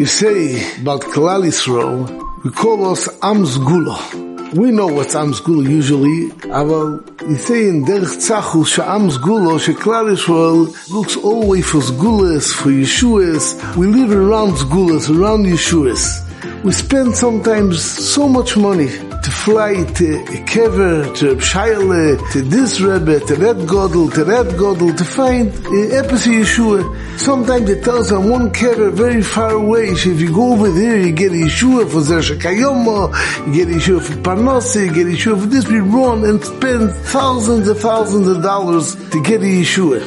You say about Klal Yisrael, we call us Amsgula. We know what's Amsgula usually, but you say in Derech Tzachul she'Amsgula, she'Klal Yisrael looks always for Zgulas, for Yeshuas. We live around Zgulas, around Yeshuas. We spend sometimes so much money to fly to a Kever, to Shaila, to this Rebbe, to that Godel, to that Godel, to find Epis Yeshua. Sometimes it tells on one Kever very far away, so if you go over there, you get Yeshua for Zersha you get Yeshua for Parnassi, you get Yeshua for this. We run and spend thousands and thousands of dollars to get Yeshua.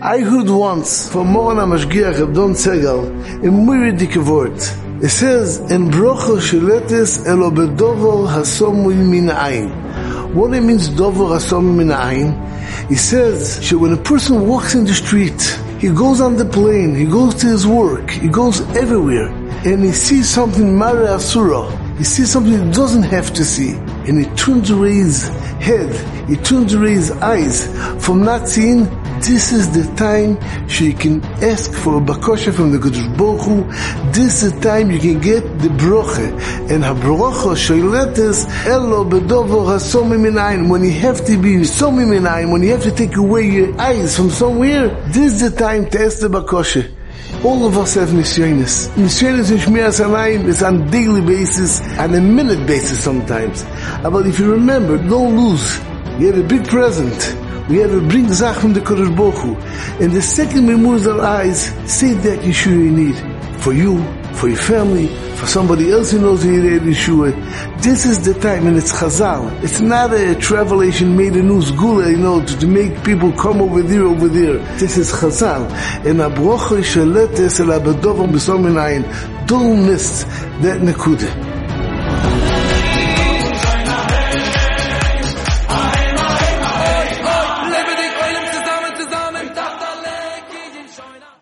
I heard once from Moran HaMashgiach Abdon Segal a Muridike word. It says, in brocho sheletes elo bedovo hasomu min. What it means, dovo hasomu min ayin? He says, when a person walks in the street, he goes on the plane, he goes to his work, he goes everywhere, and he sees something mara asura. He sees something he doesn't have to see, and he turns away his head, he turns away his eyes from not seeing this is the time she can ask for a bakosha from the Kodesh Baruch Hu. This is the time you can get the broche. And ha broche shoyletes elo bedovo hasomi minayin. When you have to be somi minayin, when you have to take away your eyes from somewhere, this is the time to ask the bakosha. All of us have nisyonis. Nisyonis in Shmiras Einayim is on daily basis, on a minute basis sometimes. But if you remember, don't lose. You have a big present. We have to bring Zach from the Kodesh Baruch Hu. And the second we move our eyes, say that Yeshua you need. For you, for your family, for somebody else who knows need Yeshua. This is the time, and it's Chazal. It's not a travelation made a news you know, to, make people come over there, over there. This is Chazal. And Abrocha Shaletes El Abadovam B'Sominayin. Don't miss that Nekudah.